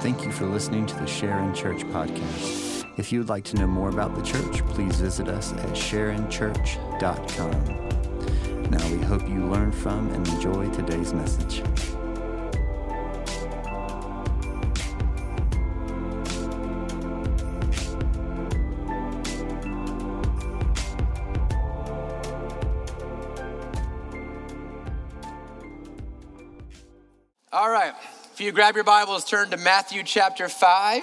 Thank you for listening to the Sharon Church podcast. If you would like to know more about the church, please visit us at sharonchurch.com. Now we hope you learn from and enjoy today's message. If you grab your Bibles, turn to Matthew chapter 5.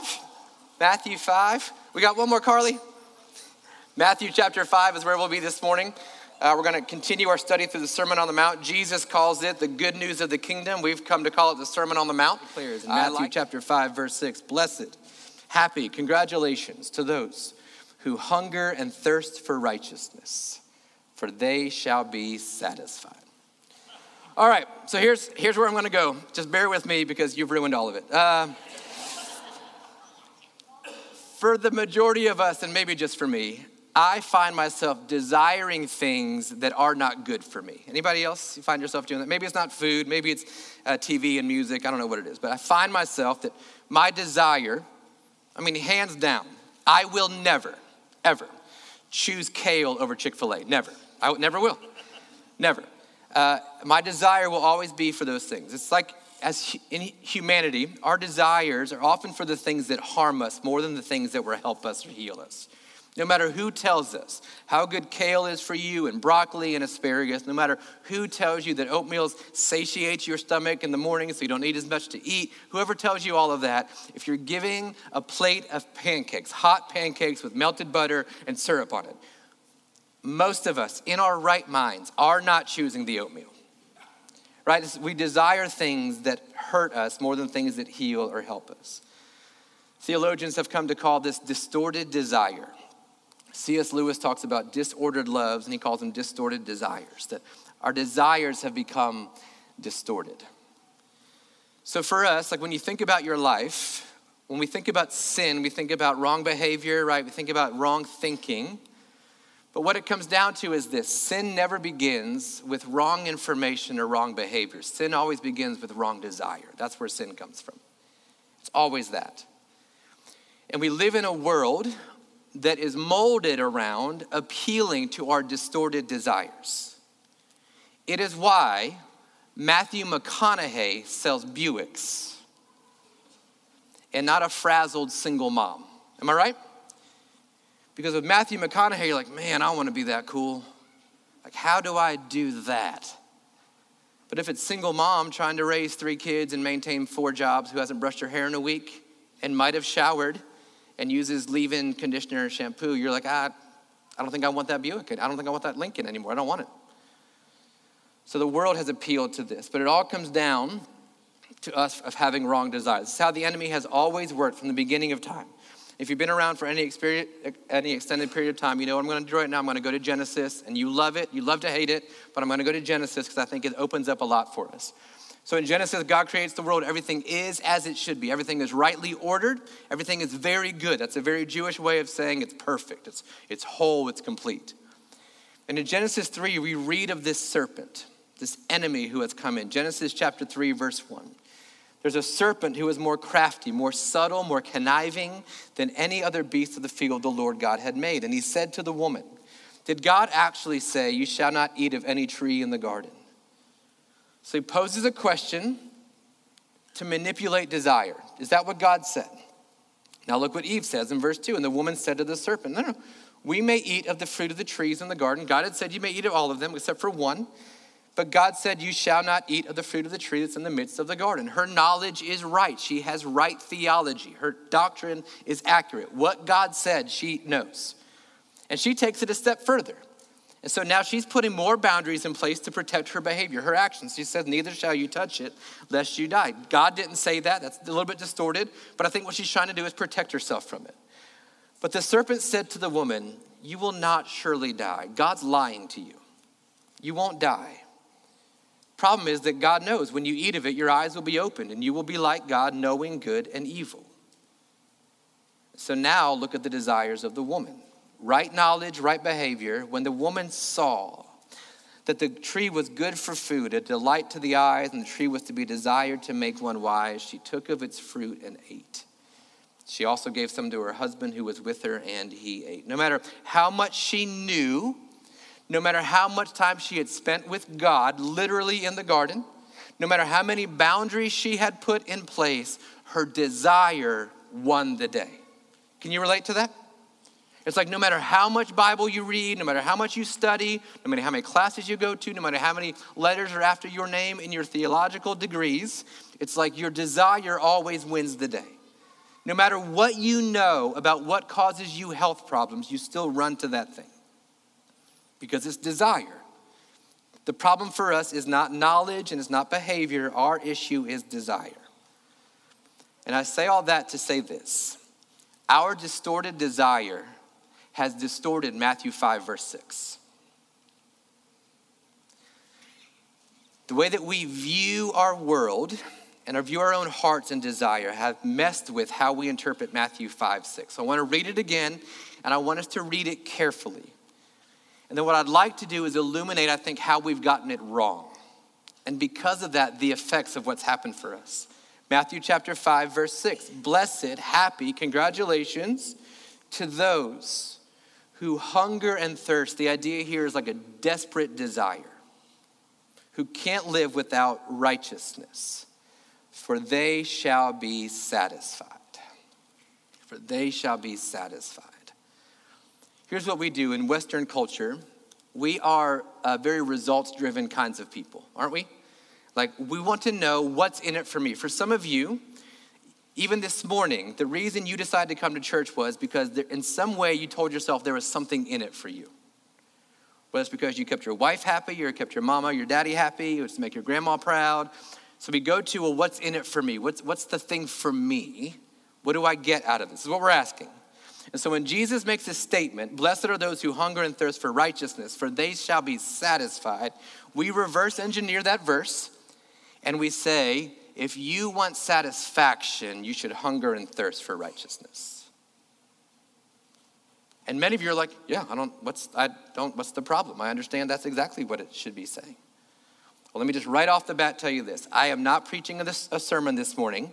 Matthew 5. We got one more, Carly? Matthew chapter 5 is where we'll be this morning. Uh, we're going to continue our study through the Sermon on the Mount. Jesus calls it the good news of the kingdom. We've come to call it the Sermon on the Mount. Clears in Matthew like chapter 5, verse 6. Blessed, happy, congratulations to those who hunger and thirst for righteousness, for they shall be satisfied. All right, so here's, here's where I'm gonna go. Just bear with me because you've ruined all of it. Uh, for the majority of us, and maybe just for me, I find myself desiring things that are not good for me. Anybody else? You find yourself doing that? Maybe it's not food, maybe it's uh, TV and music, I don't know what it is, but I find myself that my desire, I mean, hands down, I will never, ever choose kale over Chick fil A. Never. I never will. Never uh, my desire will always be for those things. It's like as in humanity, our desires are often for the things that harm us more than the things that will help us or heal us. No matter who tells us how good kale is for you and broccoli and asparagus, no matter who tells you that oatmeal satiates your stomach in the morning so you don't need as much to eat, whoever tells you all of that, if you're giving a plate of pancakes, hot pancakes with melted butter and syrup on it, most of us in our right minds are not choosing the oatmeal. Right? We desire things that hurt us more than things that heal or help us. Theologians have come to call this distorted desire. C.S. Lewis talks about disordered loves and he calls them distorted desires, that our desires have become distorted. So for us, like when you think about your life, when we think about sin, we think about wrong behavior, right? We think about wrong thinking. But what it comes down to is this sin never begins with wrong information or wrong behavior. Sin always begins with wrong desire. That's where sin comes from. It's always that. And we live in a world that is molded around appealing to our distorted desires. It is why Matthew McConaughey sells Buicks and not a frazzled single mom. Am I right? Because with Matthew McConaughey, you're like, man, I want to be that cool. Like, how do I do that? But if it's single mom trying to raise three kids and maintain four jobs who hasn't brushed her hair in a week and might have showered and uses leave-in conditioner and shampoo, you're like, ah, I don't think I want that Buick. I don't think I want that Lincoln anymore. I don't want it. So the world has appealed to this, but it all comes down to us of having wrong desires. This is how the enemy has always worked from the beginning of time. If you've been around for any, any extended period of time, you know what I'm going to do right now. I'm going to go to Genesis, and you love it. You love to hate it, but I'm going to go to Genesis because I think it opens up a lot for us. So in Genesis, God creates the world. Everything is as it should be. Everything is rightly ordered. Everything is very good. That's a very Jewish way of saying it's perfect. It's, it's whole. It's complete. And in Genesis 3, we read of this serpent, this enemy who has come in. Genesis chapter 3, verse 1. There's a serpent who is more crafty, more subtle, more conniving than any other beast of the field the Lord God had made. And he said to the woman, Did God actually say, You shall not eat of any tree in the garden? So he poses a question to manipulate desire. Is that what God said? Now look what Eve says in verse 2. And the woman said to the serpent, No, no, we may eat of the fruit of the trees in the garden. God had said, You may eat of all of them except for one. But God said, You shall not eat of the fruit of the tree that's in the midst of the garden. Her knowledge is right. She has right theology. Her doctrine is accurate. What God said, she knows. And she takes it a step further. And so now she's putting more boundaries in place to protect her behavior, her actions. She says, Neither shall you touch it, lest you die. God didn't say that. That's a little bit distorted. But I think what she's trying to do is protect herself from it. But the serpent said to the woman, You will not surely die. God's lying to you. You won't die. Problem is that God knows when you eat of it, your eyes will be opened and you will be like God, knowing good and evil. So now look at the desires of the woman. Right knowledge, right behavior. When the woman saw that the tree was good for food, a delight to the eyes, and the tree was to be desired to make one wise. She took of its fruit and ate. She also gave some to her husband who was with her, and he ate. No matter how much she knew, no matter how much time she had spent with God, literally in the garden, no matter how many boundaries she had put in place, her desire won the day. Can you relate to that? It's like no matter how much Bible you read, no matter how much you study, no matter how many classes you go to, no matter how many letters are after your name in your theological degrees, it's like your desire always wins the day. No matter what you know about what causes you health problems, you still run to that thing because it's desire. The problem for us is not knowledge and it's not behavior, our issue is desire. And I say all that to say this our distorted desire has distorted Matthew 5, verse 6. The way that we view our world and our view our own hearts and desire have messed with how we interpret Matthew 5, 6. So I want to read it again, and I want us to read it carefully. And then what I'd like to do is illuminate, I think, how we've gotten it wrong. And because of that, the effects of what's happened for us. Matthew chapter 5, verse 6. Blessed, happy, congratulations to those who hunger and thirst. The idea here is like a desperate desire, who can't live without righteousness, for they shall be satisfied. For they shall be satisfied. Here's what we do in Western culture we are uh, very results driven kinds of people, aren't we? Like, we want to know what's in it for me. For some of you, even this morning, the reason you decided to come to church was because there, in some way you told yourself there was something in it for you. Whether it's because you kept your wife happy, or kept your mama, your daddy happy, or to make your grandma proud. So we go to, well, what's in it for me? What's, what's the thing for me? What do I get out of this? This is what we're asking. And so when Jesus makes this statement, blessed are those who hunger and thirst for righteousness, for they shall be satisfied, we reverse engineer that verse and we say, if you want satisfaction, you should hunger and thirst for righteousness. And many of you are like, yeah, I don't, what's, I don't, what's the problem? I understand that's exactly what it should be saying. Well, let me just right off the bat tell you this. I am not preaching a, a sermon this morning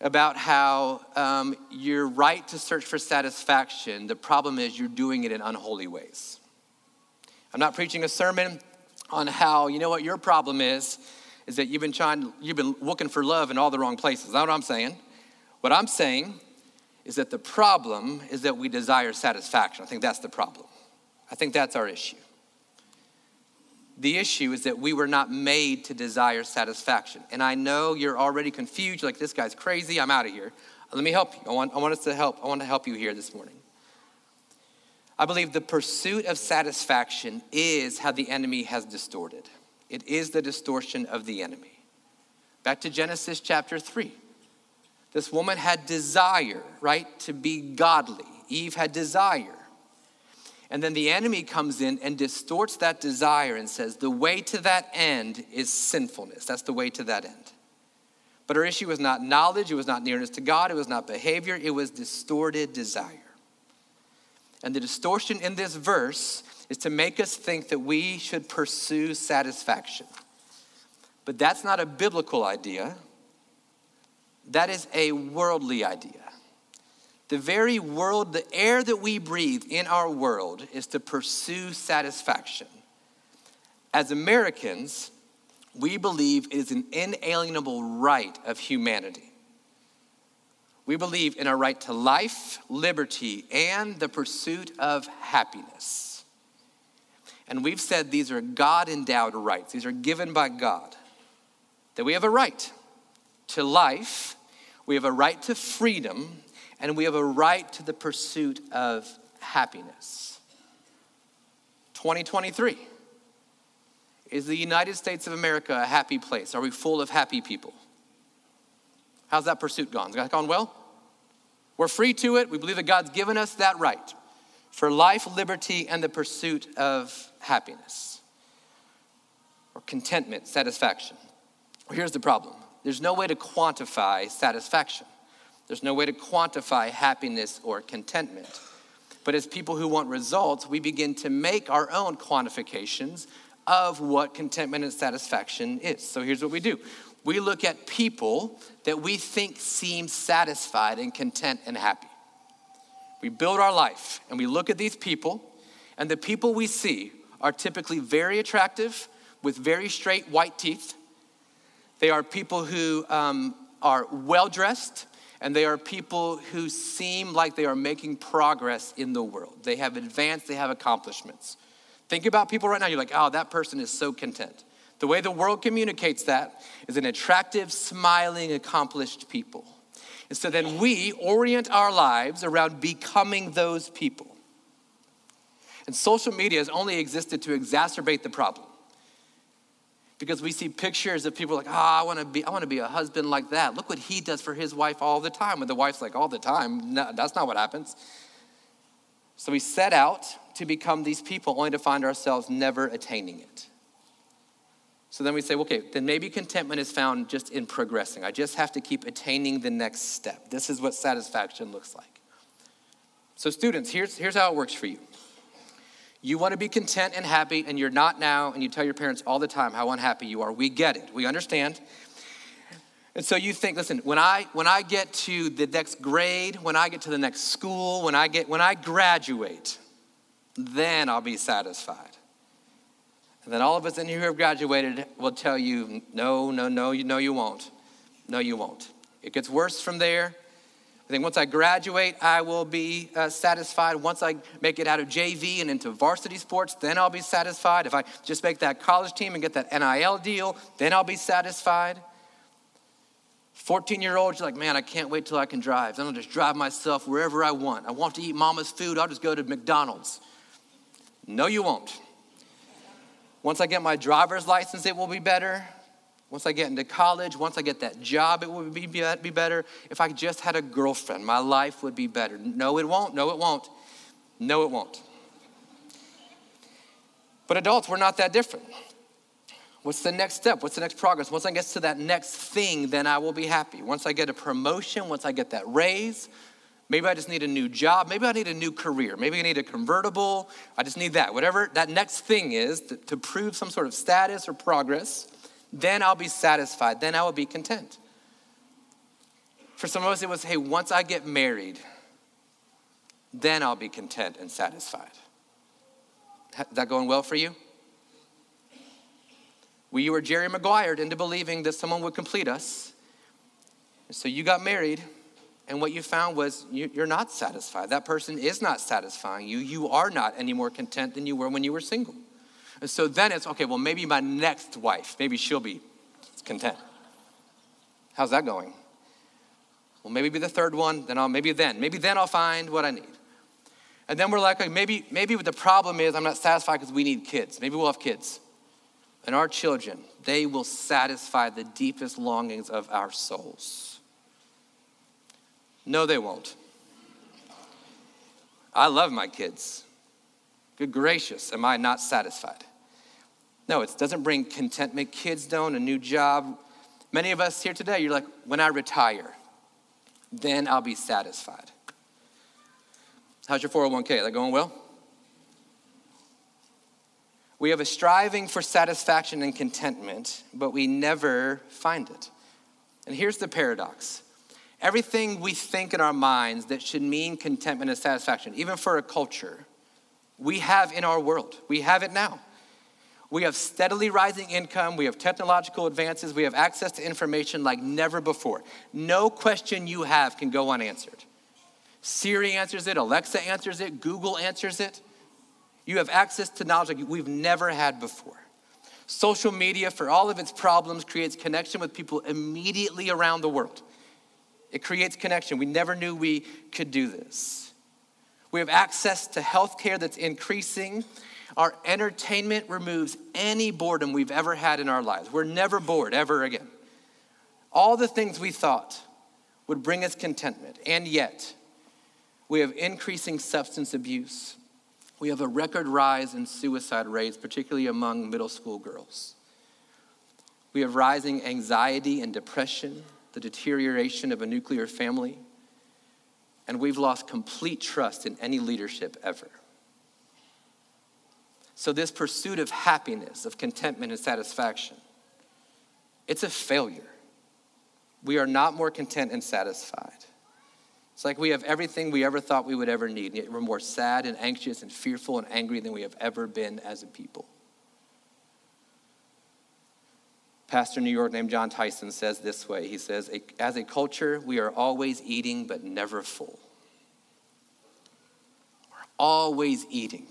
about how um, you're right to search for satisfaction. The problem is you're doing it in unholy ways. I'm not preaching a sermon on how, you know what your problem is, is that you've been trying, you've been looking for love in all the wrong places. That's what I'm saying. What I'm saying is that the problem is that we desire satisfaction. I think that's the problem. I think that's our issue. The issue is that we were not made to desire satisfaction. And I know you're already confused. You're like, this guy's crazy. I'm out of here. Let me help you. I want, I want us to help. I want to help you here this morning. I believe the pursuit of satisfaction is how the enemy has distorted. It is the distortion of the enemy. Back to Genesis chapter 3. This woman had desire, right, to be godly. Eve had desire. And then the enemy comes in and distorts that desire and says, the way to that end is sinfulness. That's the way to that end. But her issue was not knowledge, it was not nearness to God, it was not behavior, it was distorted desire. And the distortion in this verse is to make us think that we should pursue satisfaction. But that's not a biblical idea, that is a worldly idea. The very world, the air that we breathe in our world is to pursue satisfaction. As Americans, we believe it is an inalienable right of humanity. We believe in our right to life, liberty, and the pursuit of happiness. And we've said these are God endowed rights, these are given by God. That we have a right to life, we have a right to freedom, and we have a right to the pursuit of happiness. 2023. Is the United States of America a happy place? Are we full of happy people? How's that pursuit gone? Has that gone well? We're free to it. We believe that God's given us that right for life, liberty, and the pursuit of happiness or contentment, satisfaction. Here's the problem there's no way to quantify satisfaction, there's no way to quantify happiness or contentment. But as people who want results, we begin to make our own quantifications of what contentment and satisfaction is. So here's what we do we look at people that we think seem satisfied and content and happy. We build our life and we look at these people, and the people we see are typically very attractive with very straight white teeth. They are people who um, are well dressed, and they are people who seem like they are making progress in the world. They have advanced, they have accomplishments. Think about people right now, you're like, oh, that person is so content. The way the world communicates that is an attractive, smiling, accomplished people. And so then we orient our lives around becoming those people. And social media has only existed to exacerbate the problem. Because we see pictures of people like, ah, oh, I want to be, I want to be a husband like that. Look what he does for his wife all the time. And the wife's like, all the time. No, that's not what happens. So we set out to become these people only to find ourselves never attaining it. So then we say, okay, then maybe contentment is found just in progressing. I just have to keep attaining the next step. This is what satisfaction looks like. So, students, here's, here's how it works for you. You want to be content and happy, and you're not now, and you tell your parents all the time how unhappy you are. We get it, we understand. And so you think, listen, when I when I get to the next grade, when I get to the next school, when I get when I graduate, then I'll be satisfied. And then all of us in here who have graduated will tell you, no, no, no, you, no, you won't. No, you won't. It gets worse from there. I think once I graduate, I will be uh, satisfied. Once I make it out of JV and into varsity sports, then I'll be satisfied. If I just make that college team and get that NIL deal, then I'll be satisfied. 14 year olds, you're like, man, I can't wait till I can drive. Then I'll just drive myself wherever I want. I want to eat mama's food, I'll just go to McDonald's. No, you won't. Once I get my driver's license, it will be better. Once I get into college, once I get that job, it would be, be better. If I just had a girlfriend, my life would be better. No, it won't. No, it won't. No, it won't. But adults, we're not that different. What's the next step? What's the next progress? Once I get to that next thing, then I will be happy. Once I get a promotion, once I get that raise, Maybe I just need a new job. Maybe I need a new career. Maybe I need a convertible. I just need that. Whatever that next thing is to, to prove some sort of status or progress, then I'll be satisfied. Then I will be content. For some of us, it was hey, once I get married, then I'll be content and satisfied. Is that going well for you? We were Jerry Maguire into believing that someone would complete us. so you got married and what you found was you, are not satisfied. That person is not satisfying you. You are not any more content than you were when you were single. And so then it's okay, well, maybe my next wife, maybe she'll be content. How's that going? Well, maybe be the third one, then I'll maybe then, maybe then I'll find what I need. And then we're like, okay, maybe, maybe the problem is I'm not satisfied because we need kids. Maybe we'll have kids. And our children, they will satisfy the deepest longings of our souls. No, they won't. I love my kids. Good gracious, am I not satisfied? No, it doesn't bring contentment. Kids don't, a new job. Many of us here today, you're like, when I retire, then I'll be satisfied. How's your 401k? Is that going well? We have a striving for satisfaction and contentment, but we never find it. And here's the paradox Everything we think in our minds that should mean contentment and satisfaction, even for a culture, we have in our world. We have it now. We have steadily rising income, we have technological advances, we have access to information like never before. No question you have can go unanswered. Siri answers it, Alexa answers it, Google answers it. You have access to knowledge like we've never had before. Social media, for all of its problems, creates connection with people immediately around the world. It creates connection. We never knew we could do this. We have access to health care that's increasing. Our entertainment removes any boredom we've ever had in our lives. We're never bored ever again. All the things we thought would bring us contentment, and yet we have increasing substance abuse. We have a record rise in suicide rates, particularly among middle school girls. We have rising anxiety and depression the deterioration of a nuclear family, and we've lost complete trust in any leadership ever. So, this pursuit of happiness, of contentment and satisfaction, it's a failure. We are not more content and satisfied. It's like we have everything we ever thought we would ever need, and yet we're more sad and anxious and fearful and angry than we have ever been as a people. Pastor in New York named Jon Tyson says this way He says, As a culture, we are always eating but never full. We're always eating,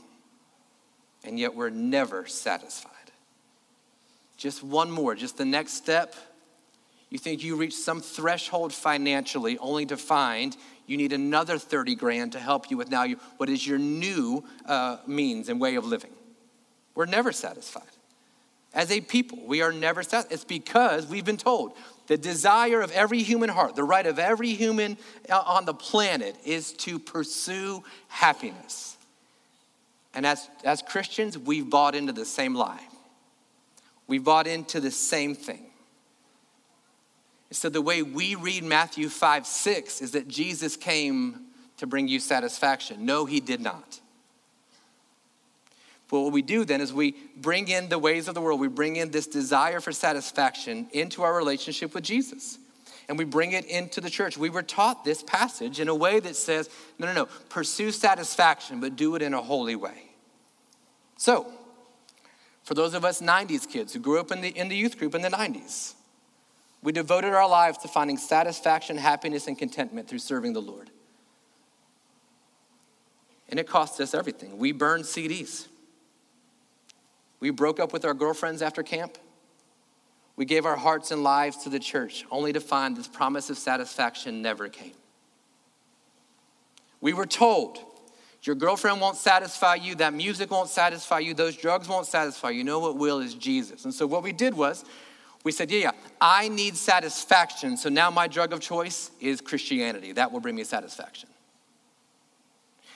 and yet we're never satisfied. Just one more, just the next step. You think you reach some threshold financially only to find you need another 30 grand to help you with now you, what is your new uh, means and way of living. We're never satisfied. As a people, we are never satisfied. It's because we've been told the desire of every human heart, the right of every human uh, on the planet is to pursue happiness. And as, as Christians, we've bought into the same lie. We've bought into the same thing. So, the way we read Matthew 5 6 is that Jesus came to bring you satisfaction. No, he did not. But what we do then is we bring in the ways of the world, we bring in this desire for satisfaction into our relationship with Jesus. And we bring it into the church. We were taught this passage in a way that says, no, no, no, pursue satisfaction, but do it in a holy way. So, for those of us 90s kids who grew up in the, in the youth group in the 90s, we devoted our lives to finding satisfaction, happiness, and contentment through serving the Lord. And it cost us everything. We burned CDs. We broke up with our girlfriends after camp. We gave our hearts and lives to the church, only to find this promise of satisfaction never came. We were told your girlfriend won't satisfy you, that music won't satisfy you, those drugs won't satisfy you. You know what will is Jesus. And so what we did was we said, yeah, yeah, I need satisfaction. So now my drug of choice is Christianity. That will bring me satisfaction.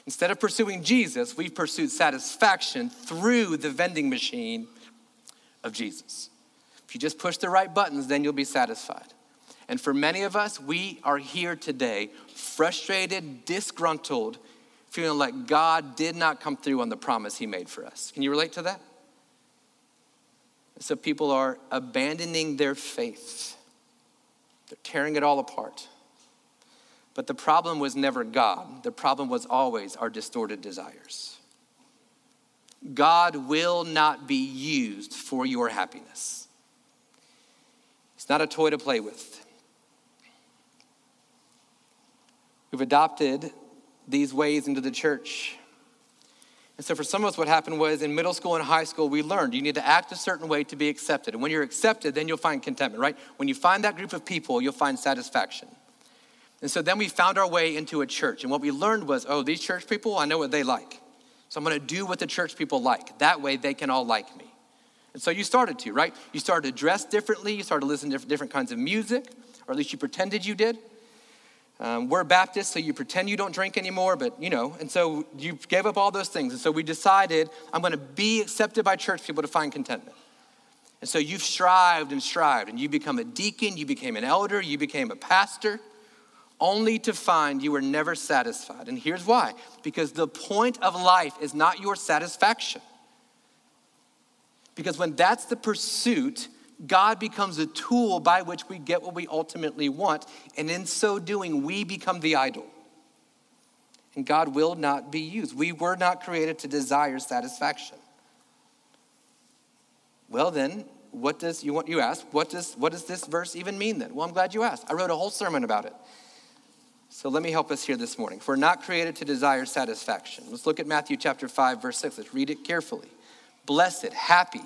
Instead of pursuing Jesus, we've pursued satisfaction through the vending machine of Jesus. If you just push the right buttons, then you'll be satisfied. And for many of us, we are here today frustrated, disgruntled, feeling like God did not come through on the promise He made for us. Can you relate to that? So people are abandoning their faith, they're tearing it all apart. But the problem was never God, the problem was always our distorted desires. God will not be used for your happiness. Not a toy to play with. We've adopted these ways into the church and so for some of us, what happened was in middle school and high school, we learned you need to act a certain way to be accepted. And when you're accepted, then you'll find contentment, right? When you find that group of people, you'll find satisfaction. And so then we found our way into a church. And what we learned was, oh, these church people, I know what they like. So I'm going to do what the church people like. That way they can all like me. And so you started to, right? You started to dress differently. You started to listen to different kinds of music, or at least you pretended you did. Um, we're Baptists, so you pretend you don't drink anymore, but you know, and so you gave up all those things. And so we decided, I'm gonna be accepted by church people to find contentment. And so you've strived and strived, and you become a deacon, you became an elder, you became a pastor, only to find you were never satisfied. And here's why because the point of life is not your satisfaction. Because when that's the pursuit, God becomes a tool by which we get what we ultimately want. And in so doing, we become the idol. And God will not be used. We were not created to desire satisfaction. Well, then, what does you want you ask, what does what does this verse even mean then? Well, I'm glad you asked. I wrote a whole sermon about it. So let me help us here this morning. If we're not created to desire satisfaction, let's look at Matthew chapter 5, verse 6. Let's read it carefully. Blessed, happy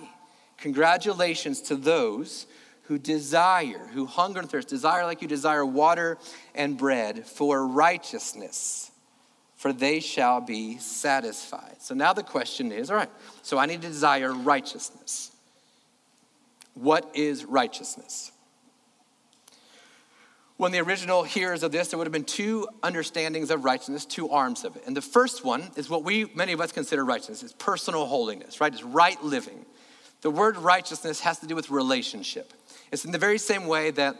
Congratulations to those who desire, who hunger and thirst, desire like you desire water and bread for righteousness, for they shall be satisfied. So now the question is all right, so I need to desire righteousness. What is righteousness? When the original hearers of this, there would have been two understandings of righteousness, two arms of it. And the first one is what we, many of us, consider righteousness. It's personal holiness, right? It's right living. The word righteousness has to do with relationship. It's in the very same way that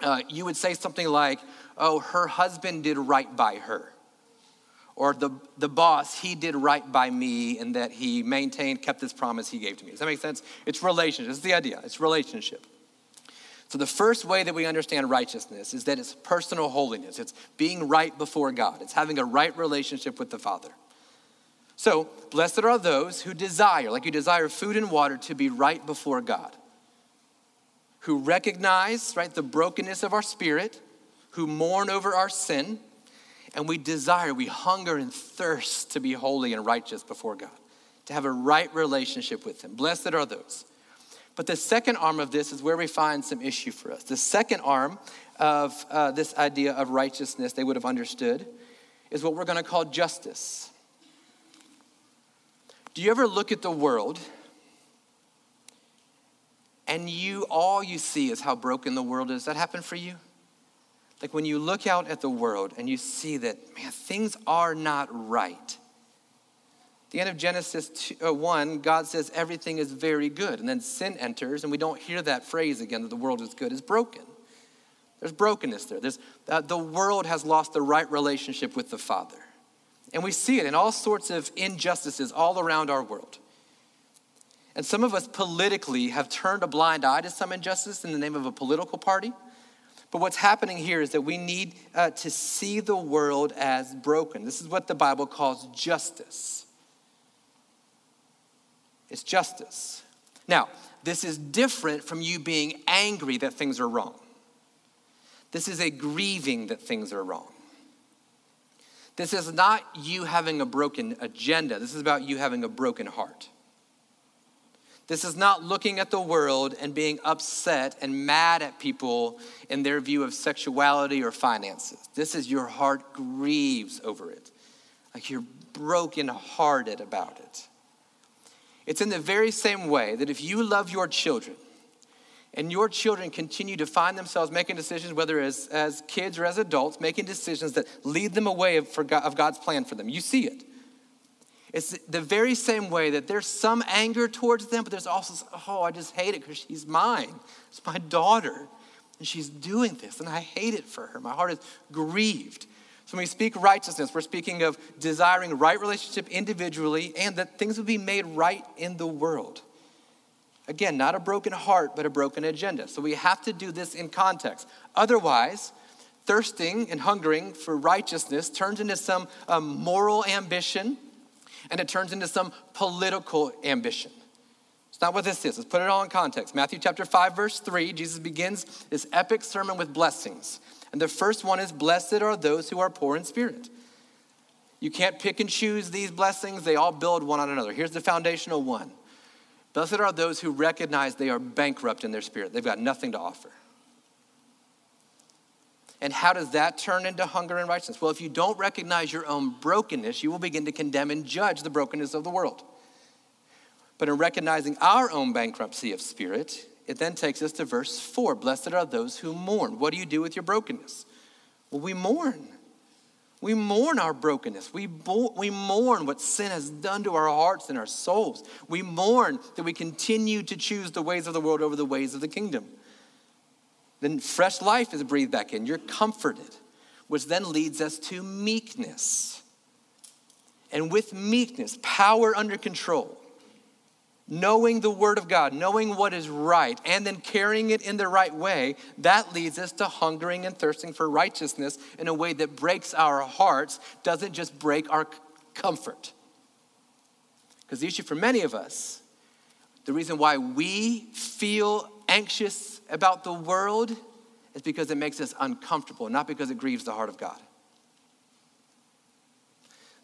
uh, you would say something like, oh, her husband did right by her. Or the, the boss, he did right by me and that he maintained, kept this promise he gave to me. Does that make sense? It's relationship. It's the idea. It's relationship. So, the first way that we understand righteousness is that it's personal holiness. It's being right before God, it's having a right relationship with the Father. So, blessed are those who desire, like you desire food and water, to be right before God, who recognize, right, the brokenness of our spirit, who mourn over our sin, and we desire, we hunger and thirst to be holy and righteous before God, to have a right relationship with Him. Blessed are those. But the second arm of this is where we find some issue for us. The second arm of uh, this idea of righteousness they would have understood is what we're going to call justice. Do you ever look at the world and you all you see is how broken the world is? That happen for you? Like when you look out at the world and you see that, man, things are not right the end of Genesis 2, uh, 1, God says everything is very good. And then sin enters, and we don't hear that phrase again that the world is good, is broken. There's brokenness there. There's, uh, the world has lost the right relationship with the Father. And we see it in all sorts of injustices all around our world. And some of us politically have turned a blind eye to some injustice in the name of a political party. But what's happening here is that we need uh, to see the world as broken. This is what the Bible calls justice. It's justice. Now, this is different from you being angry that things are wrong. This is a grieving that things are wrong. This is not you having a broken agenda. This is about you having a broken heart. This is not looking at the world and being upset and mad at people in their view of sexuality or finances. This is your heart grieves over it. Like you're brokenhearted about it. It's in the very same way that if you love your children and your children continue to find themselves making decisions, whether as, as kids or as adults, making decisions that lead them away of, God, of God's plan for them, you see it. It's the very same way that there's some anger towards them, but there's also, oh, I just hate it because she's mine. It's my daughter, and she's doing this, and I hate it for her. My heart is grieved. So when we speak righteousness, we're speaking of desiring right relationship individually and that things will be made right in the world. Again, not a broken heart, but a broken agenda. So we have to do this in context. Otherwise, thirsting and hungering for righteousness turns into some um, moral ambition and it turns into some political ambition. It's not what this is. Let's put it all in context. Matthew chapter 5, verse 3, Jesus begins this epic sermon with blessings. And the first one is Blessed are those who are poor in spirit. You can't pick and choose these blessings, they all build one on another. Here's the foundational one Blessed are those who recognize they are bankrupt in their spirit, they've got nothing to offer. And how does that turn into hunger and righteousness? Well, if you don't recognize your own brokenness, you will begin to condemn and judge the brokenness of the world. But in recognizing our own bankruptcy of spirit, it then takes us to verse 4 Blessed are those who mourn. What do you do with your brokenness? Well, we mourn. We mourn our brokenness. We, bo- we mourn what sin has done to our hearts and our souls. We mourn that we continue to choose the ways of the world over the ways of the kingdom. Then fresh life is breathed back in. You're comforted, which then leads us to meekness. And with meekness, power under control, knowing the Word of God, knowing what is right, and then carrying it in the right way, that leads us to hungering and thirsting for righteousness in a way that breaks our hearts, doesn't just break our comfort. Because the issue for many of us, the reason why we feel anxious about the world is because it makes us uncomfortable, not because it grieves the heart of God.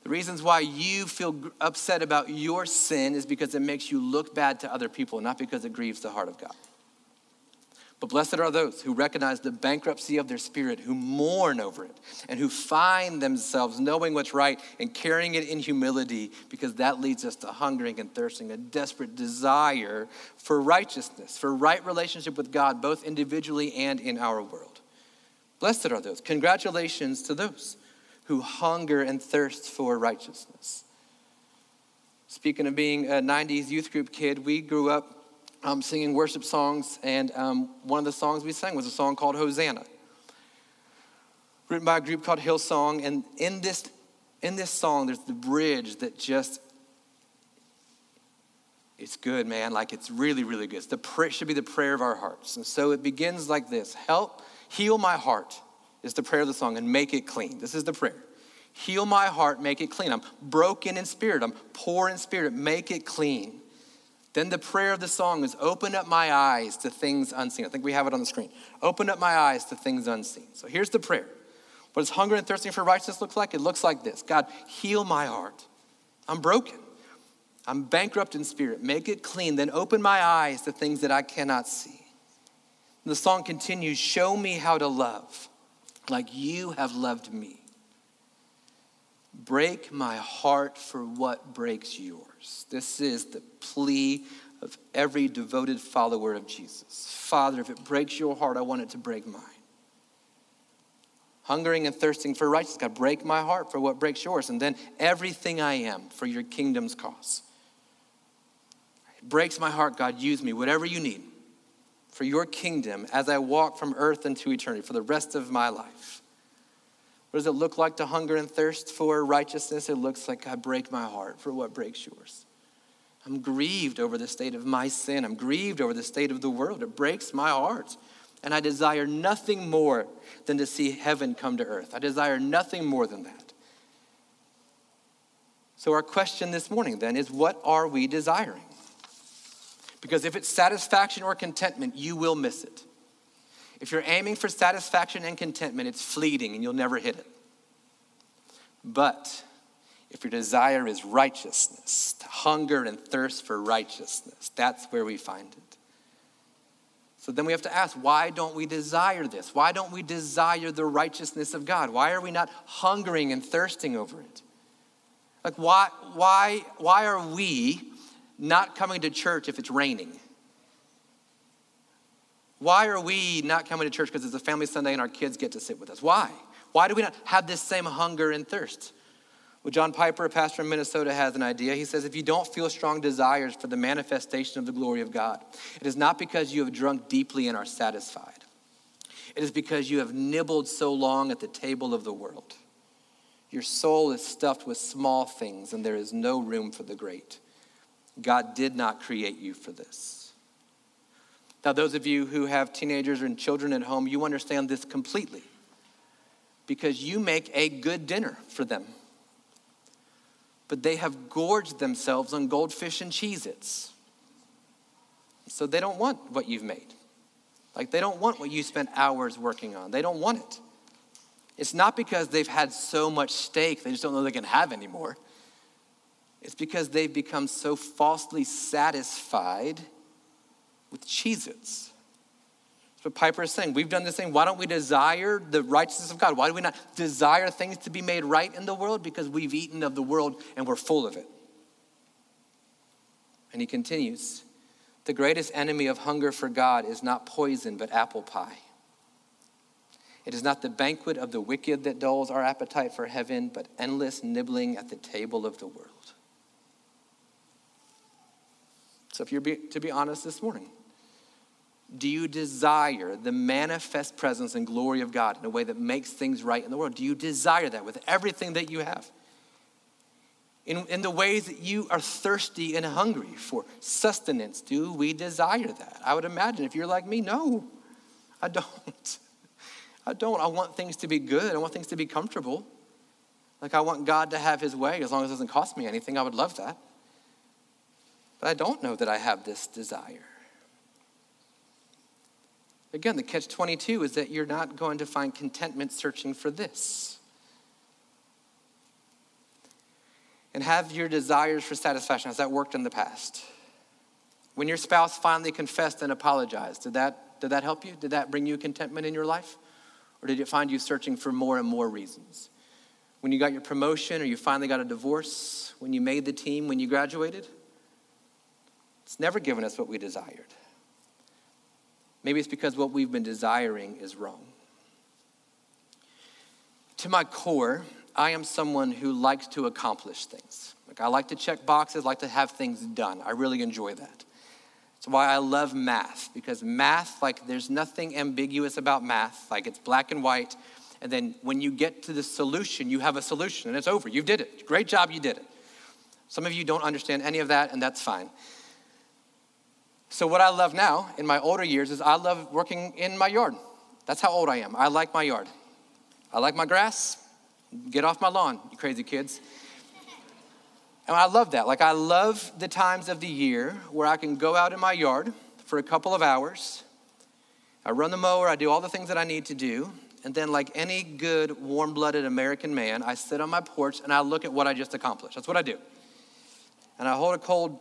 The reasons why you feel upset about your sin is because it makes you look bad to other people, not because it grieves the heart of God. But blessed are those who recognize the bankruptcy of their spirit, who mourn over it, and who find themselves knowing what's right and carrying it in humility, because that leads us to hungering and thirsting, a desperate desire for righteousness, for right relationship with God, both individually and in our world. Blessed are those. Congratulations to those who hunger and thirst for righteousness. Speaking of being a 90s youth group kid, we grew up um, singing worship songs, and um, one of the songs we sang was a song called Hosanna, written by a group called Hillsong. And in this in this song, there's the bridge that just, it's good, man. Like it's really, really good. It's the prayer, should be the prayer of our hearts. And so it begins like this Help, heal my heart is the prayer of the song, and make it clean. This is the prayer. Heal my heart, make it clean. I'm broken in spirit, I'm poor in spirit, make it clean. Then the prayer of the song is open up my eyes to things unseen. I think we have it on the screen. Open up my eyes to things unseen. So here's the prayer. What does hunger and thirsting for righteousness look like? It looks like this God, heal my heart. I'm broken. I'm bankrupt in spirit. Make it clean. Then open my eyes to things that I cannot see. And the song continues Show me how to love like you have loved me. Break my heart for what breaks yours. This is the plea of every devoted follower of Jesus. Father, if it breaks your heart, I want it to break mine. Hungering and thirsting for righteousness, God, break my heart for what breaks yours. And then everything I am for your kingdom's cause. It breaks my heart, God, use me, whatever you need for your kingdom as I walk from earth into eternity for the rest of my life. What does it look like to hunger and thirst for righteousness? It looks like I break my heart for what breaks yours. I'm grieved over the state of my sin. I'm grieved over the state of the world. It breaks my heart. And I desire nothing more than to see heaven come to earth. I desire nothing more than that. So, our question this morning then is what are we desiring? Because if it's satisfaction or contentment, you will miss it. If you're aiming for satisfaction and contentment, it's fleeting and you'll never hit it. But if your desire is righteousness, hunger and thirst for righteousness, that's where we find it. So then we have to ask, why don't we desire this? Why don't we desire the righteousness of God? Why are we not hungering and thirsting over it? Like, why, why, why are we not coming to church if it's raining? Why are we not coming to church because it's a family Sunday and our kids get to sit with us? Why? Why do we not have this same hunger and thirst? Well, John Piper, a pastor in Minnesota, has an idea. He says, if you don't feel strong desires for the manifestation of the glory of God, it is not because you have drunk deeply and are satisfied. It is because you have nibbled so long at the table of the world. Your soul is stuffed with small things, and there is no room for the great. God did not create you for this. Now, those of you who have teenagers and children at home, you understand this completely because you make a good dinner for them. But they have gorged themselves on goldfish and Cheez Its. So they don't want what you've made. Like they don't want what you spent hours working on. They don't want it. It's not because they've had so much steak, they just don't know they can have anymore. It's because they've become so falsely satisfied with Cheez. That's what Piper is saying. We've done the same. Why don't we desire the righteousness of God? Why do we not desire things to be made right in the world? Because we've eaten of the world and we're full of it. And he continues The greatest enemy of hunger for God is not poison, but apple pie. It is not the banquet of the wicked that dulls our appetite for heaven, but endless nibbling at the table of the world. So, if you're be, to be honest this morning, do you desire the manifest presence and glory of God in a way that makes things right in the world? Do you desire that with everything that you have? In, in the ways that you are thirsty and hungry for sustenance, do we desire that? I would imagine if you're like me, no, I don't. I don't. I want things to be good, I want things to be comfortable. Like, I want God to have his way as long as it doesn't cost me anything. I would love that. But I don't know that I have this desire. Again, the catch 22 is that you're not going to find contentment searching for this. And have your desires for satisfaction, has that worked in the past? When your spouse finally confessed and apologized, did that, did that help you? Did that bring you contentment in your life? Or did it find you searching for more and more reasons? When you got your promotion or you finally got a divorce, when you made the team, when you graduated? It's never given us what we desired. Maybe it's because what we've been desiring is wrong. To my core, I am someone who likes to accomplish things. Like I like to check boxes, like to have things done. I really enjoy that. That's why I love math, because math, like there's nothing ambiguous about math. Like it's black and white, And then when you get to the solution, you have a solution and it's over. You did it. Great job, you did it. Some of you don't understand any of that, and that's fine. So, what I love now in my older years is I love working in my yard. That's how old I am. I like my yard. I like my grass. Get off my lawn, you crazy kids. And I love that. Like, I love the times of the year where I can go out in my yard for a couple of hours. I run the mower, I do all the things that I need to do. And then, like any good, warm blooded American man, I sit on my porch and I look at what I just accomplished. That's what I do. And I hold a cold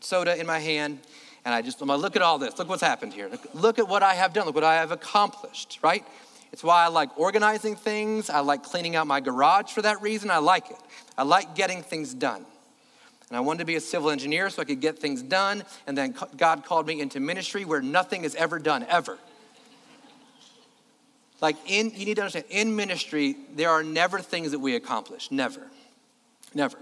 soda in my hand and I just, I'm gonna look at all this. Look what's happened here. Look, look at what I have done. Look what I have accomplished, right? It's why I like organizing things. I like cleaning out my garage for that reason. I like it. I like getting things done. And I wanted to be a civil engineer so I could get things done. And then God called me into ministry where nothing is ever done, ever. Like in, you need to understand, in ministry, there are never things that we accomplish. Never. Never.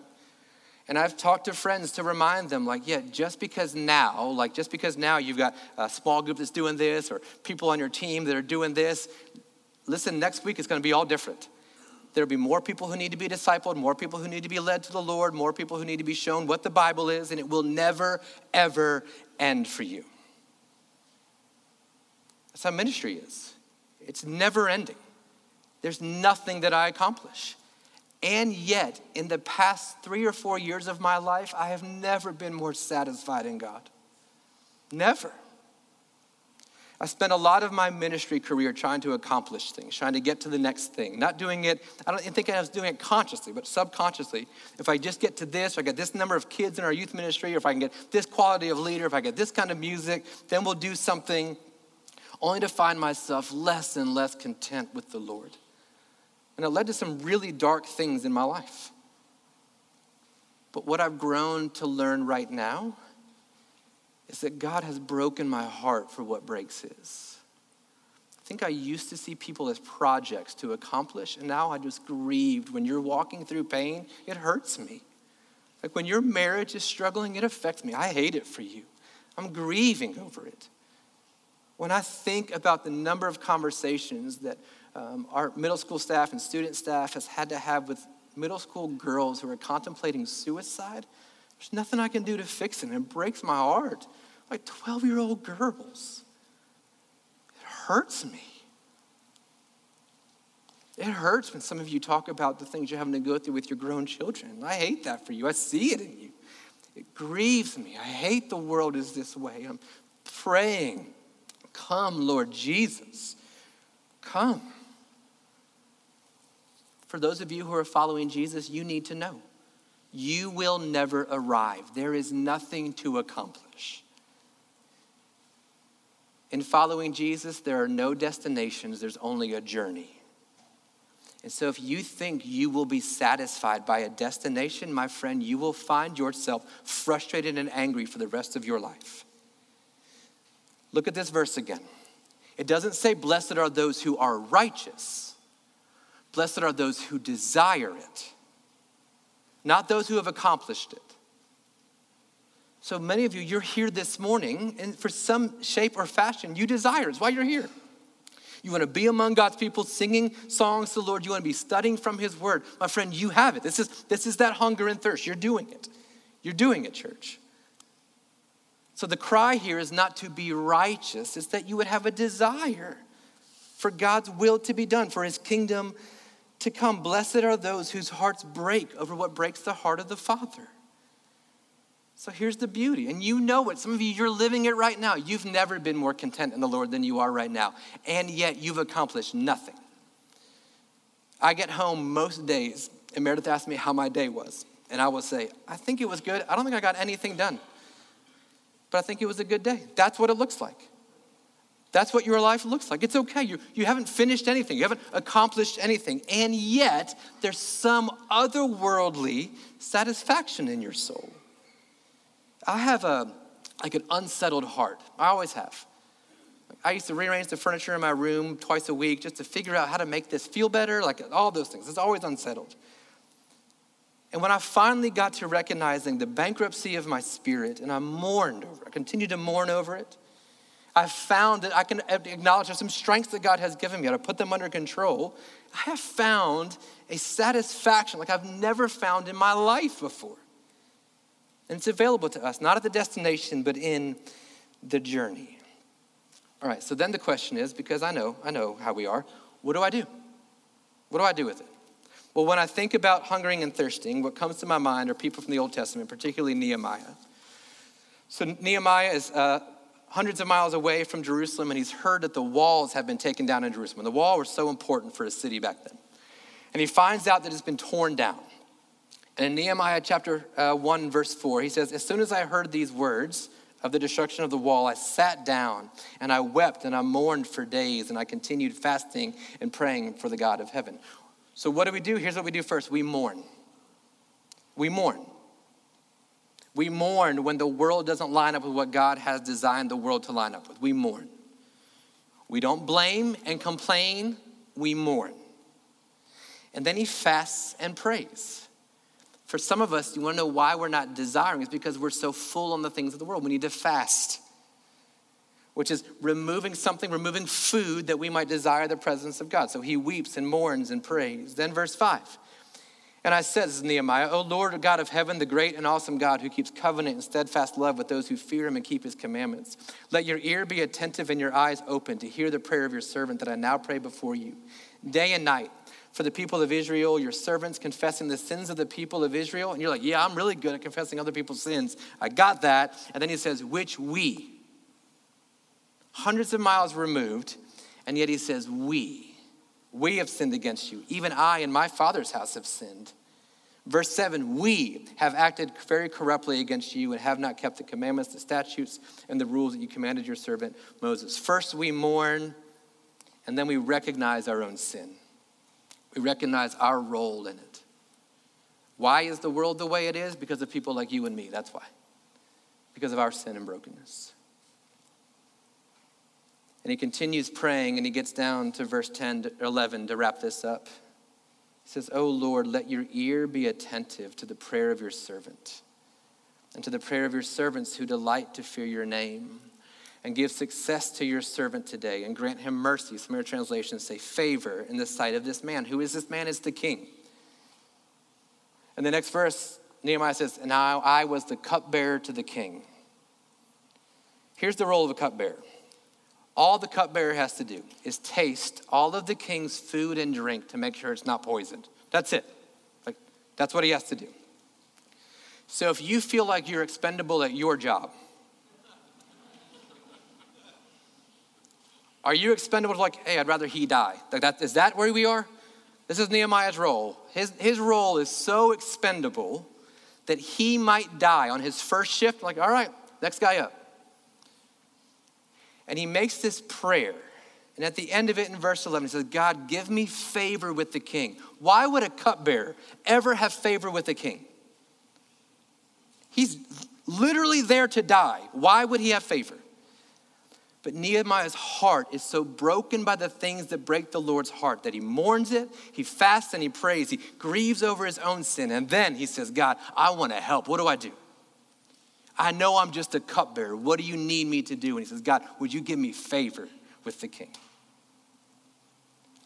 And I've talked to friends to remind them, like, yeah, just because now, like, just because now you've got a small group that's doing this or people on your team that are doing this, listen, next week it's going to be all different. There'll be more people who need to be discipled, more people who need to be led to the Lord, more people who need to be shown what the Bible is, and it will never, ever end for you. That's how ministry is. It's never ending. There's nothing that I accomplish. And yet, in the past three or four years of my life, I have never been more satisfied in God. Never. I spent a lot of my ministry career trying to accomplish things, trying to get to the next thing. Not doing it, I don't think I was doing it consciously, but subconsciously. If I just get to this, or I get this number of kids in our youth ministry, or if I can get this quality of leader, if I get this kind of music, then we'll do something, only to find myself less and less content with the Lord. And it led to some really dark things in my life. But what I've grown to learn right now is that God has broken my heart for what breaks His. I think I used to see people as projects to accomplish, and now I just grieved. When you're walking through pain, it hurts me. Like when your marriage is struggling, it affects me. I hate it for you. I'm grieving over it. When I think about the number of conversations that um, our middle school staff and student staff has had to have with middle school girls who are contemplating suicide, there's nothing I can do to fix it. It breaks my heart. Like 12 year old girls. It hurts me. It hurts when some of you talk about the things you're having to go through with your grown children. I hate that for you. I see it in you. It grieves me. I hate the world is this way. I'm praying, come, Lord Jesus, come. For those of you who are following Jesus, you need to know you will never arrive. There is nothing to accomplish. In following Jesus, there are no destinations, there's only a journey. And so, if you think you will be satisfied by a destination, my friend, you will find yourself frustrated and angry for the rest of your life. Look at this verse again. It doesn't say, Blessed are those who are righteous. Blessed are those who desire it, not those who have accomplished it. So many of you, you're here this morning, and for some shape or fashion, you desire. It's why you're here. You want to be among God's people, singing songs to the Lord. You want to be studying from His Word. My friend, you have it. This is, this is that hunger and thirst. You're doing it. You're doing it, church. So the cry here is not to be righteous, it's that you would have a desire for God's will to be done, for His kingdom to come. Blessed are those whose hearts break over what breaks the heart of the Father. So here's the beauty, and you know it. Some of you, you're living it right now. You've never been more content in the Lord than you are right now, and yet you've accomplished nothing. I get home most days, and Meredith asks me how my day was, and I will say, I think it was good. I don't think I got anything done, but I think it was a good day. That's what it looks like. That's what your life looks like. It's okay. You, you haven't finished anything, you haven't accomplished anything, and yet there's some otherworldly satisfaction in your soul. I have a like an unsettled heart. I always have. I used to rearrange the furniture in my room twice a week just to figure out how to make this feel better, like all those things. It's always unsettled. And when I finally got to recognizing the bankruptcy of my spirit and I mourned over it, I continued to mourn over it, I've found that I can acknowledge there's some strengths that God has given me. I put them under control. I have found a satisfaction like I've never found in my life before. And it's available to us, not at the destination, but in the journey. All right, so then the question is because I know, I know how we are, what do I do? What do I do with it? Well, when I think about hungering and thirsting, what comes to my mind are people from the Old Testament, particularly Nehemiah. So Nehemiah is uh, hundreds of miles away from Jerusalem, and he's heard that the walls have been taken down in Jerusalem. The wall was so important for a city back then. And he finds out that it's been torn down. And in Nehemiah chapter uh, 1, verse 4, he says, As soon as I heard these words of the destruction of the wall, I sat down and I wept and I mourned for days, and I continued fasting and praying for the God of heaven. So, what do we do? Here's what we do first we mourn. We mourn. We mourn when the world doesn't line up with what God has designed the world to line up with. We mourn. We don't blame and complain, we mourn. And then he fasts and prays. For some of us, you want to know why we're not desiring? It's because we're so full on the things of the world. We need to fast, which is removing something, removing food that we might desire the presence of God. So he weeps and mourns and prays. Then, verse 5 and I said, this is Nehemiah, O Lord God of heaven, the great and awesome God who keeps covenant and steadfast love with those who fear him and keep his commandments. Let your ear be attentive and your eyes open to hear the prayer of your servant that I now pray before you, day and night, for the people of Israel, your servants confessing the sins of the people of Israel. And you're like, yeah, I'm really good at confessing other people's sins. I got that. And then he says, which we, hundreds of miles removed, and yet he says, we we have sinned against you. Even I and my father's house have sinned. Verse 7 We have acted very corruptly against you and have not kept the commandments, the statutes, and the rules that you commanded your servant Moses. First, we mourn, and then we recognize our own sin. We recognize our role in it. Why is the world the way it is? Because of people like you and me. That's why. Because of our sin and brokenness. And he continues praying and he gets down to verse 10 to 11 to wrap this up. He says, Oh Lord, let your ear be attentive to the prayer of your servant and to the prayer of your servants who delight to fear your name. And give success to your servant today and grant him mercy. Some of your translations say favor in the sight of this man. Who is this man? Is the king. And the next verse, Nehemiah says, And now I was the cupbearer to the king. Here's the role of a cupbearer all the cupbearer has to do is taste all of the king's food and drink to make sure it's not poisoned. That's it. Like, that's what he has to do. So if you feel like you're expendable at your job, are you expendable like, hey, I'd rather he die? Like that, is that where we are? This is Nehemiah's role. His, his role is so expendable that he might die on his first shift, like, all right, next guy up and he makes this prayer. And at the end of it in verse 11, he says, God, give me favor with the king. Why would a cupbearer ever have favor with the king? He's literally there to die. Why would he have favor? But Nehemiah's heart is so broken by the things that break the Lord's heart that he mourns it, he fasts and he prays, he grieves over his own sin, and then he says, God, I want to help. What do I do? I know I'm just a cupbearer. What do you need me to do? And he says, God, would you give me favor with the king?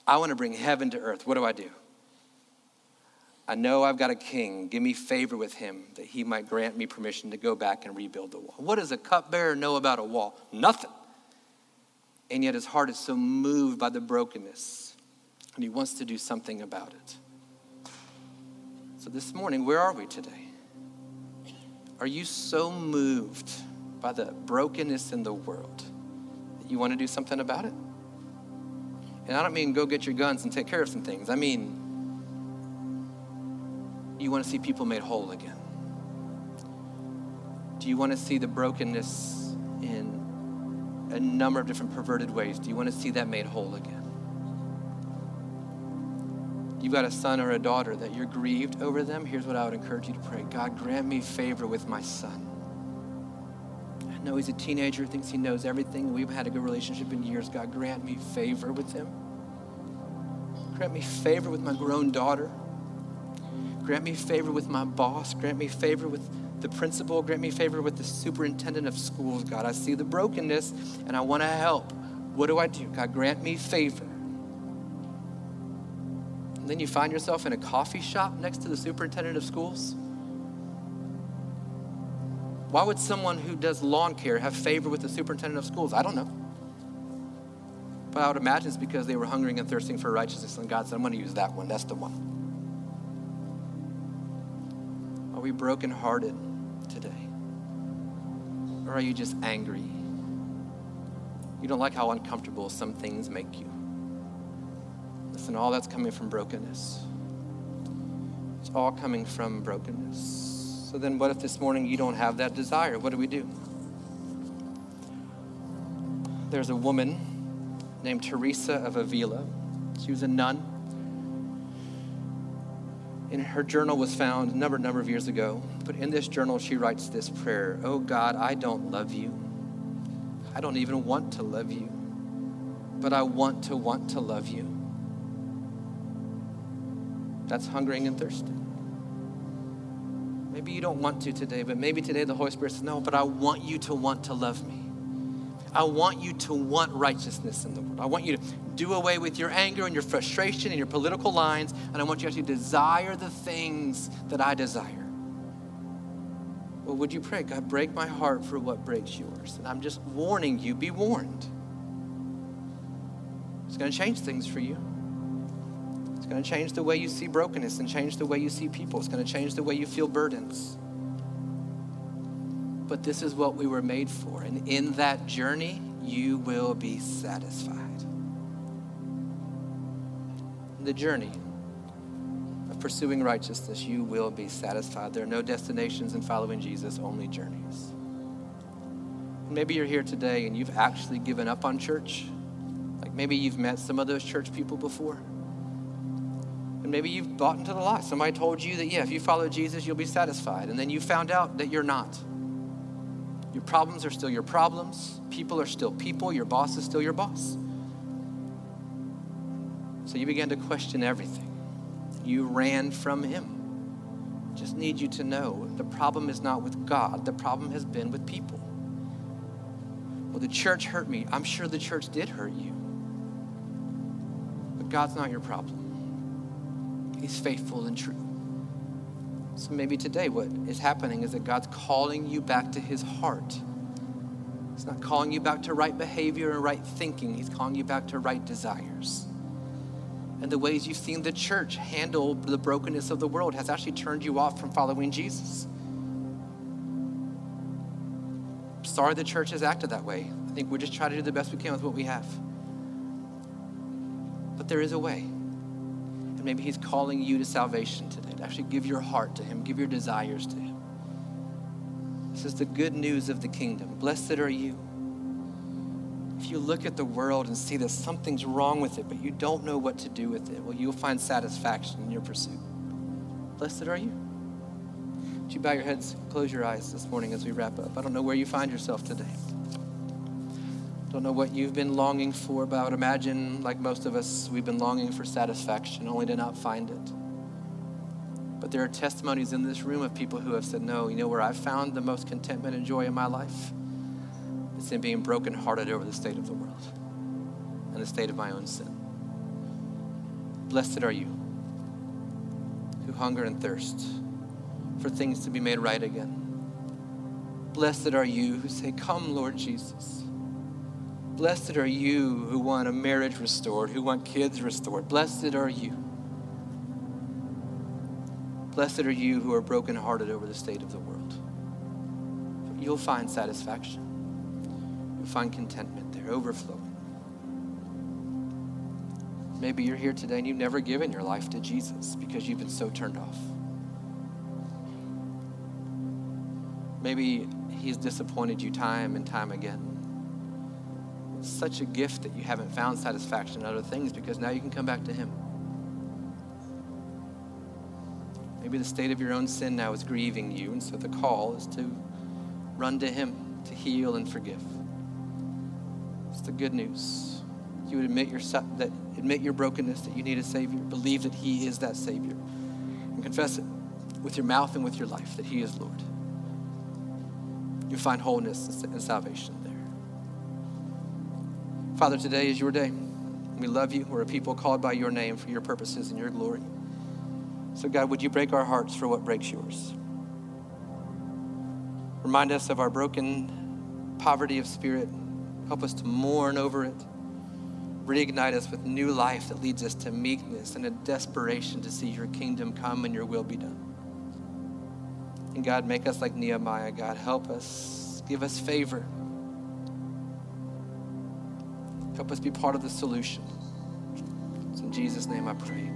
I want to bring heaven to earth. What do I do? I know I've got a king. Give me favor with him that he might grant me permission to go back and rebuild the wall. What does a cupbearer know about a wall? Nothing. And yet his heart is so moved by the brokenness, and he wants to do something about it. So this morning, where are we today? Are you so moved by the brokenness in the world that you want to do something about it? And I don't mean go get your guns and take care of some things. I mean, you want to see people made whole again. Do you want to see the brokenness in a number of different perverted ways? Do you want to see that made whole again? You've got a son or a daughter that you're grieved over them, here's what I would encourage you to pray God, grant me favor with my son. I know he's a teenager, thinks he knows everything. We've had a good relationship in years. God, grant me favor with him. Grant me favor with my grown daughter. Grant me favor with my boss. Grant me favor with the principal. Grant me favor with the superintendent of schools, God. I see the brokenness and I want to help. What do I do? God, grant me favor. And then you find yourself in a coffee shop next to the superintendent of schools. Why would someone who does lawn care have favor with the superintendent of schools? I don't know. But I would imagine it's because they were hungering and thirsting for righteousness, and God said, I'm going to use that one. That's the one. Are we brokenhearted today? Or are you just angry? You don't like how uncomfortable some things make you. Listen, all that's coming from brokenness. It's all coming from brokenness. So then, what if this morning you don't have that desire? What do we do? There's a woman named Teresa of Avila. She was a nun. And her journal was found a number, number of years ago. But in this journal, she writes this prayer Oh God, I don't love you. I don't even want to love you. But I want to want to love you. That's hungering and thirsting. Maybe you don't want to today, but maybe today the Holy Spirit says, No, but I want you to want to love me. I want you to want righteousness in the world. I want you to do away with your anger and your frustration and your political lines, and I want you to actually desire the things that I desire. Well, would you pray, God, break my heart for what breaks yours? And I'm just warning you, be warned. It's going to change things for you. Going to change the way you see brokenness and change the way you see people. It's going to change the way you feel burdens. But this is what we were made for. And in that journey, you will be satisfied. The journey of pursuing righteousness, you will be satisfied. There are no destinations in following Jesus, only journeys. Maybe you're here today and you've actually given up on church. Like maybe you've met some of those church people before. And maybe you've bought into the lie. Somebody told you that, yeah, if you follow Jesus, you'll be satisfied. And then you found out that you're not. Your problems are still your problems. People are still people. Your boss is still your boss. So you began to question everything. You ran from him. Just need you to know the problem is not with God, the problem has been with people. Well, the church hurt me. I'm sure the church did hurt you. But God's not your problem. He's faithful and true. So maybe today what is happening is that God's calling you back to his heart. He's not calling you back to right behavior and right thinking. He's calling you back to right desires. And the ways you've seen the church handle the brokenness of the world has actually turned you off from following Jesus. Sorry the church has acted that way. I think we just try to do the best we can with what we have. But there is a way maybe He's calling you to salvation today, to actually give your heart to Him, give your desires to Him. This is the good news of the kingdom. Blessed are you. If you look at the world and see that something's wrong with it, but you don't know what to do with it, well, you'll find satisfaction in your pursuit. Blessed are you. Would you bow your heads, close your eyes this morning as we wrap up? I don't know where you find yourself today. Don't know what you've been longing for, but I would imagine, like most of us, we've been longing for satisfaction, only to not find it. But there are testimonies in this room of people who have said, No, you know where I've found the most contentment and joy in my life? It's in being brokenhearted over the state of the world and the state of my own sin. Blessed are you who hunger and thirst for things to be made right again. Blessed are you who say, Come, Lord Jesus. Blessed are you who want a marriage restored, who want kids restored. Blessed are you. Blessed are you who are brokenhearted over the state of the world. You'll find satisfaction. You'll find contentment there, overflowing. Maybe you're here today and you've never given your life to Jesus because you've been so turned off. Maybe he's disappointed you time and time again such a gift that you haven't found satisfaction in other things because now you can come back to Him. Maybe the state of your own sin now is grieving you, and so the call is to run to Him to heal and forgive. It's the good news. You would admit your, that, admit your brokenness, that you need a Savior, believe that He is that Savior, and confess it with your mouth and with your life that He is Lord. you find wholeness and salvation. Father, today is your day. We love you. We're a people called by your name for your purposes and your glory. So, God, would you break our hearts for what breaks yours? Remind us of our broken poverty of spirit. Help us to mourn over it. Reignite us with new life that leads us to meekness and a desperation to see your kingdom come and your will be done. And God, make us like Nehemiah. God, help us. Give us favor. Help us be part of the solution. It's in Jesus' name I pray.